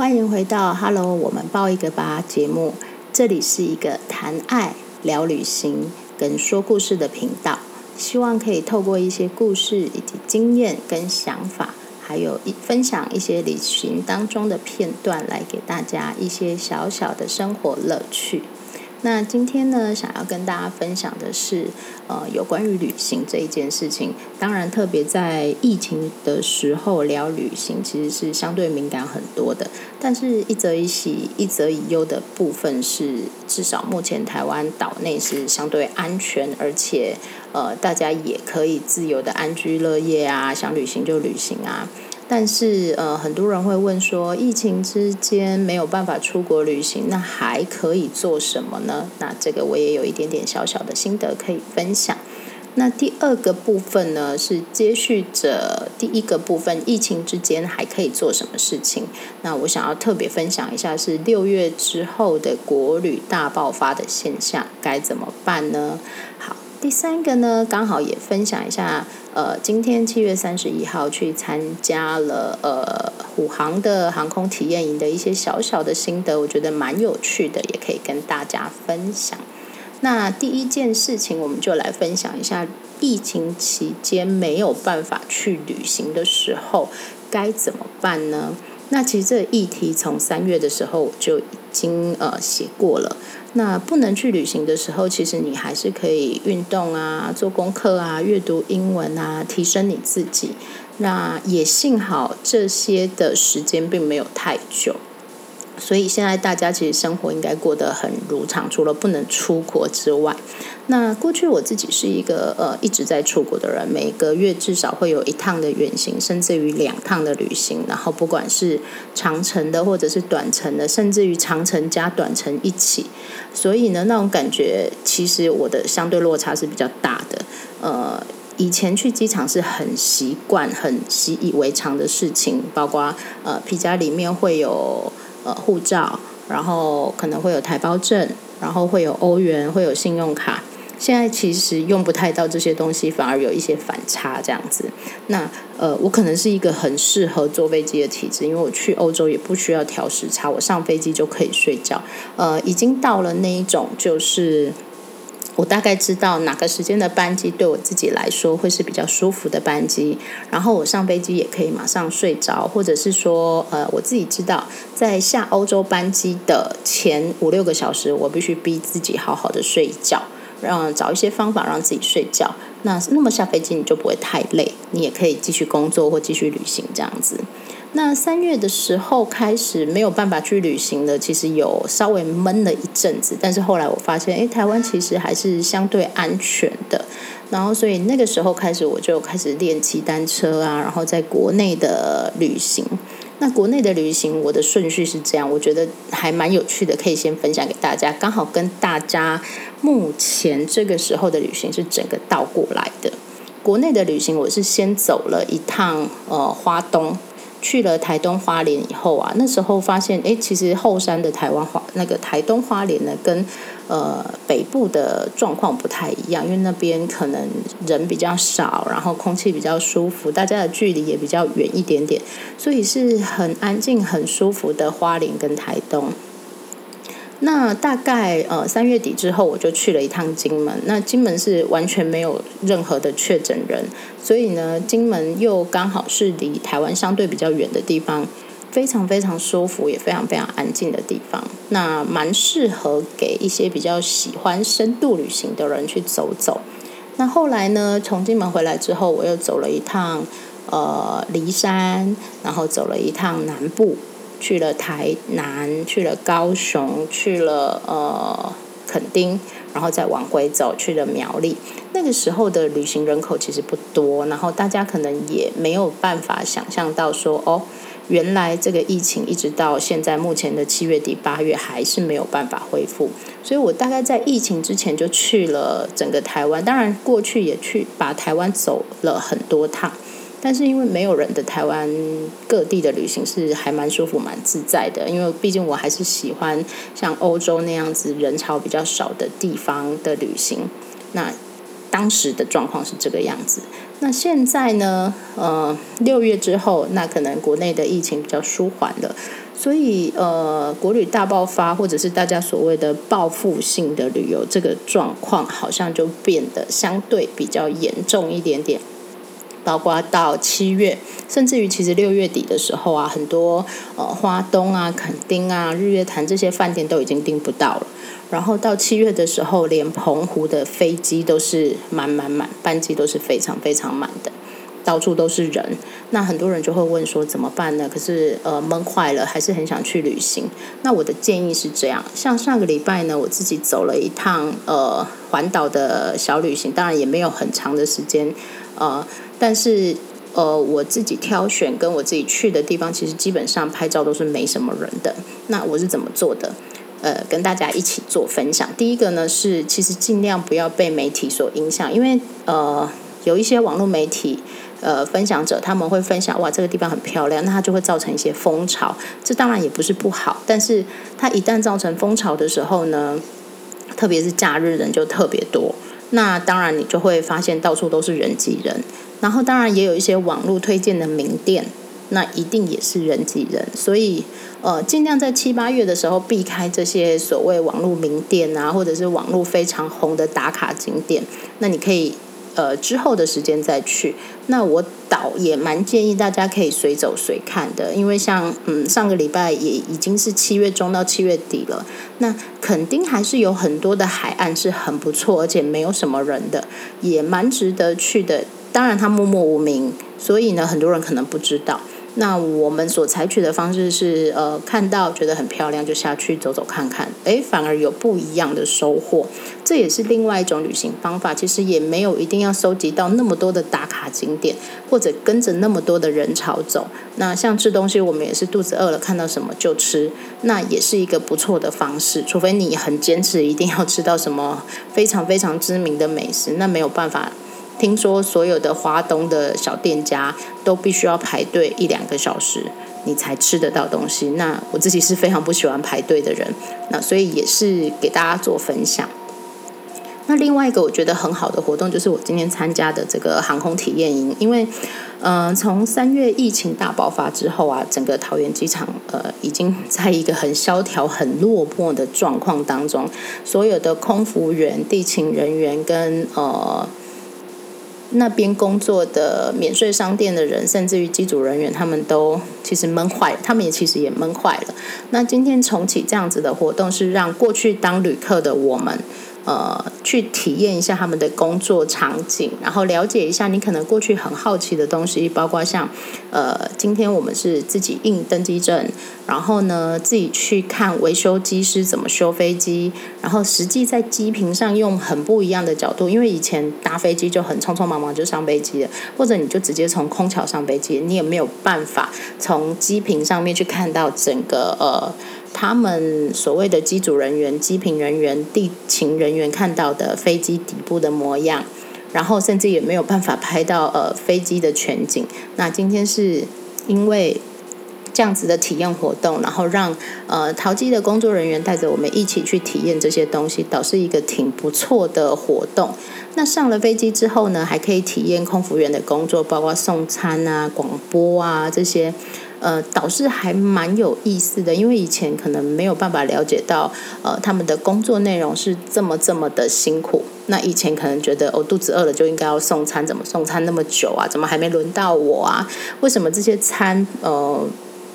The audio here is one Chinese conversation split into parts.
欢迎回到 “Hello，我们报一个吧”节目。这里是一个谈爱、聊旅行跟说故事的频道，希望可以透过一些故事以及经验跟想法，还有一分享一些旅行当中的片段，来给大家一些小小的生活乐趣。那今天呢，想要跟大家分享的是，呃，有关于旅行这一件事情。当然，特别在疫情的时候聊旅行，其实是相对敏感很多的。但是，一则以喜，一则以忧的部分是，至少目前台湾岛内是相对安全，而且，呃，大家也可以自由的安居乐业啊，想旅行就旅行啊。但是，呃，很多人会问说，疫情之间没有办法出国旅行，那还可以做什么呢？那这个我也有一点点小小的心得可以分享。那第二个部分呢，是接续着第一个部分，疫情之间还可以做什么事情？那我想要特别分享一下，是六月之后的国旅大爆发的现象，该怎么办呢？好。第三个呢，刚好也分享一下，呃，今天七月三十一号去参加了呃虎航的航空体验营的一些小小的心得，我觉得蛮有趣的，也可以跟大家分享。那第一件事情，我们就来分享一下，疫情期间没有办法去旅行的时候该怎么办呢？那其实这个议题从三月的时候我就已经呃写过了。那不能去旅行的时候，其实你还是可以运动啊、做功课啊、阅读英文啊，提升你自己。那也幸好这些的时间并没有太久。所以现在大家其实生活应该过得很如常，除了不能出国之外。那过去我自己是一个呃一直在出国的人，每个月至少会有一趟的远行，甚至于两趟的旅行。然后不管是长程的或者是短程的，甚至于长程加短程一起。所以呢，那种感觉其实我的相对落差是比较大的。呃，以前去机场是很习惯、很习以为常的事情，包括呃皮夹里面会有。呃，护照，然后可能会有台胞证，然后会有欧元，会有信用卡。现在其实用不太到这些东西，反而有一些反差这样子。那呃，我可能是一个很适合坐飞机的体质，因为我去欧洲也不需要调时差，我上飞机就可以睡觉。呃，已经到了那一种就是。大概知道哪个时间的班机对我自己来说会是比较舒服的班机，然后我上飞机也可以马上睡着，或者是说，呃，我自己知道在下欧洲班机的前五六个小时，我必须逼自己好好的睡一觉，让找一些方法让自己睡觉。那那么下飞机你就不会太累，你也可以继续工作或继续旅行这样子。那三月的时候开始没有办法去旅行了，其实有稍微闷了一阵子，但是后来我发现，诶，台湾其实还是相对安全的。然后，所以那个时候开始，我就开始练骑单车啊，然后在国内的旅行。那国内的旅行，我的顺序是这样，我觉得还蛮有趣的，可以先分享给大家。刚好跟大家目前这个时候的旅行是整个倒过来的。国内的旅行，我是先走了一趟呃花东。去了台东花莲以后啊，那时候发现，哎，其实后山的台湾花那个台东花莲呢，跟呃北部的状况不太一样，因为那边可能人比较少，然后空气比较舒服，大家的距离也比较远一点点，所以是很安静、很舒服的花莲跟台东。那大概呃三月底之后，我就去了一趟金门。那金门是完全没有任何的确诊人，所以呢，金门又刚好是离台湾相对比较远的地方，非常非常舒服，也非常非常安静的地方。那蛮适合给一些比较喜欢深度旅行的人去走走。那后来呢，从金门回来之后，我又走了一趟呃离山，然后走了一趟南部。去了台南，去了高雄，去了呃垦丁，然后再往回走，去了苗栗。那个时候的旅行人口其实不多，然后大家可能也没有办法想象到说，哦，原来这个疫情一直到现在目前的七月底八月还是没有办法恢复。所以我大概在疫情之前就去了整个台湾，当然过去也去把台湾走了很多趟。但是因为没有人的台湾各地的旅行是还蛮舒服、蛮自在的，因为毕竟我还是喜欢像欧洲那样子人潮比较少的地方的旅行。那当时的状况是这个样子。那现在呢？呃，六月之后，那可能国内的疫情比较舒缓了，所以呃，国旅大爆发，或者是大家所谓的报复性的旅游，这个状况好像就变得相对比较严重一点点。包括到七月，甚至于其实六月底的时候啊，很多呃花东啊、垦丁啊、日月潭这些饭店都已经订不到了。然后到七月的时候，连澎湖的飞机都是满满满，班机都是非常非常满的，到处都是人。那很多人就会问说怎么办呢？可是呃闷坏了，还是很想去旅行。那我的建议是这样，像上个礼拜呢，我自己走了一趟呃环岛的小旅行，当然也没有很长的时间，呃。但是，呃，我自己挑选跟我自己去的地方，其实基本上拍照都是没什么人的。那我是怎么做的？呃，跟大家一起做分享。第一个呢是，其实尽量不要被媒体所影响，因为呃，有一些网络媒体呃分享者他们会分享哇，这个地方很漂亮，那它就会造成一些风潮。这当然也不是不好，但是它一旦造成风潮的时候呢，特别是假日人就特别多，那当然你就会发现到处都是人挤人。然后当然也有一些网络推荐的名店，那一定也是人挤人，所以呃尽量在七八月的时候避开这些所谓网络名店啊，或者是网络非常红的打卡景点。那你可以呃之后的时间再去。那我也蛮建议大家可以随走随看的，因为像嗯上个礼拜也已经是七月中到七月底了，那肯定还是有很多的海岸是很不错，而且没有什么人的，也蛮值得去的。当然，它默默无名，所以呢，很多人可能不知道。那我们所采取的方式是，呃，看到觉得很漂亮就下去走走看看，诶，反而有不一样的收获。这也是另外一种旅行方法。其实也没有一定要收集到那么多的打卡景点，或者跟着那么多的人潮走。那像吃东西，我们也是肚子饿了，看到什么就吃，那也是一个不错的方式。除非你很坚持一定要吃到什么非常非常知名的美食，那没有办法。听说所有的华东的小店家都必须要排队一两个小时，你才吃得到东西。那我自己是非常不喜欢排队的人，那所以也是给大家做分享。那另外一个我觉得很好的活动就是我今天参加的这个航空体验营，因为嗯、呃，从三月疫情大爆发之后啊，整个桃园机场呃已经在一个很萧条、很落魄的状况当中，所有的空服员、地勤人员跟呃。那边工作的免税商店的人，甚至于机组人员，他们都其实闷坏了，他们也其实也闷坏了。那今天重启这样子的活动，是让过去当旅客的我们。呃，去体验一下他们的工作场景，然后了解一下你可能过去很好奇的东西，包括像呃，今天我们是自己印登机证，然后呢自己去看维修机师怎么修飞机，然后实际在机坪上用很不一样的角度，因为以前搭飞机就很匆匆忙忙就上飞机了，或者你就直接从空桥上飞机，你也没有办法从机坪上面去看到整个呃。他们所谓的机组人员、机坪人员、地勤人员看到的飞机底部的模样，然后甚至也没有办法拍到呃飞机的全景。那今天是因为这样子的体验活动，然后让呃淘机的工作人员带着我们一起去体验这些东西，倒是一个挺不错的活动。那上了飞机之后呢，还可以体验空服员的工作，包括送餐啊、广播啊这些。呃，倒是还蛮有意思的，因为以前可能没有办法了解到，呃，他们的工作内容是这么这么的辛苦。那以前可能觉得，我、肚子饿了就应该要送餐，怎么送餐那么久啊？怎么还没轮到我啊？为什么这些餐，呃，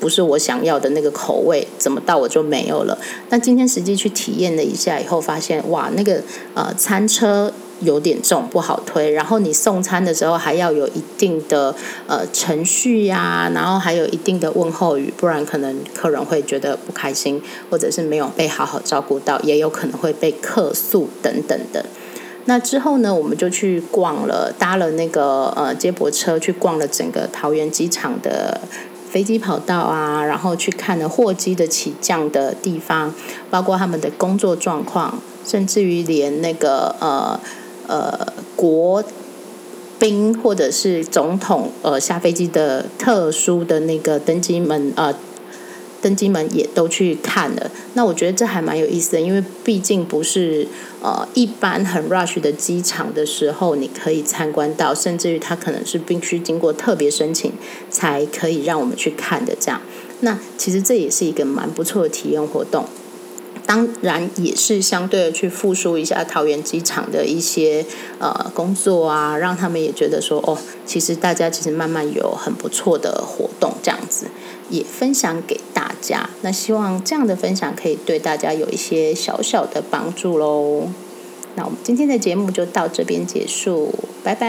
不是我想要的那个口味？怎么到我就没有了？那今天实际去体验了一下以后，发现哇，那个呃餐车。有点重，不好推。然后你送餐的时候还要有一定的呃程序呀、然后还有一定的问候语，不然可能客人会觉得不开心，或者是没有被好好照顾到，也有可能会被客诉等等的。那之后呢，我们就去逛了，搭了那个呃接驳车去逛了整个桃园机场的飞机跑道啊，然后去看了货机的起降的地方，包括他们的工作状况，甚至于连那个呃。呃，国兵或者是总统呃下飞机的特殊的那个登机门呃，登机门也都去看了。那我觉得这还蛮有意思的，因为毕竟不是呃一般很 rush 的机场的时候，你可以参观到，甚至于它可能是必须经过特别申请才可以让我们去看的这样。那其实这也是一个蛮不错的体验活动。当然也是相对的去复述一下桃园机场的一些呃工作啊，让他们也觉得说哦，其实大家其实慢慢有很不错的活动，这样子也分享给大家。那希望这样的分享可以对大家有一些小小的帮助喽。那我们今天的节目就到这边结束，拜拜。